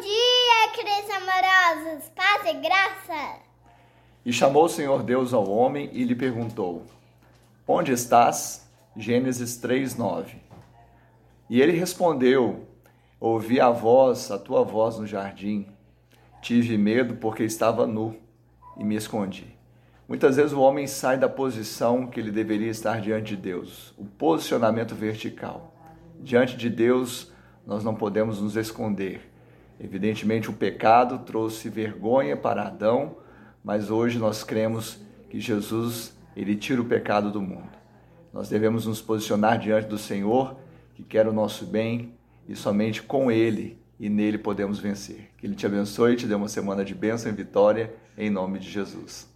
Bom dia, crianças amorosos, paz e graça. E chamou o Senhor Deus ao homem e lhe perguntou: Onde estás? Gênesis 3:9. E ele respondeu: Ouvi a voz, a tua voz no jardim. Tive medo porque estava nu e me escondi. Muitas vezes o homem sai da posição que ele deveria estar diante de Deus, o posicionamento vertical. Diante de Deus, nós não podemos nos esconder. Evidentemente, o pecado trouxe vergonha para Adão, mas hoje nós cremos que Jesus, ele tira o pecado do mundo. Nós devemos nos posicionar diante do Senhor, que quer o nosso bem, e somente com ele e nele podemos vencer. Que ele te abençoe e te dê uma semana de bênção e vitória, em nome de Jesus.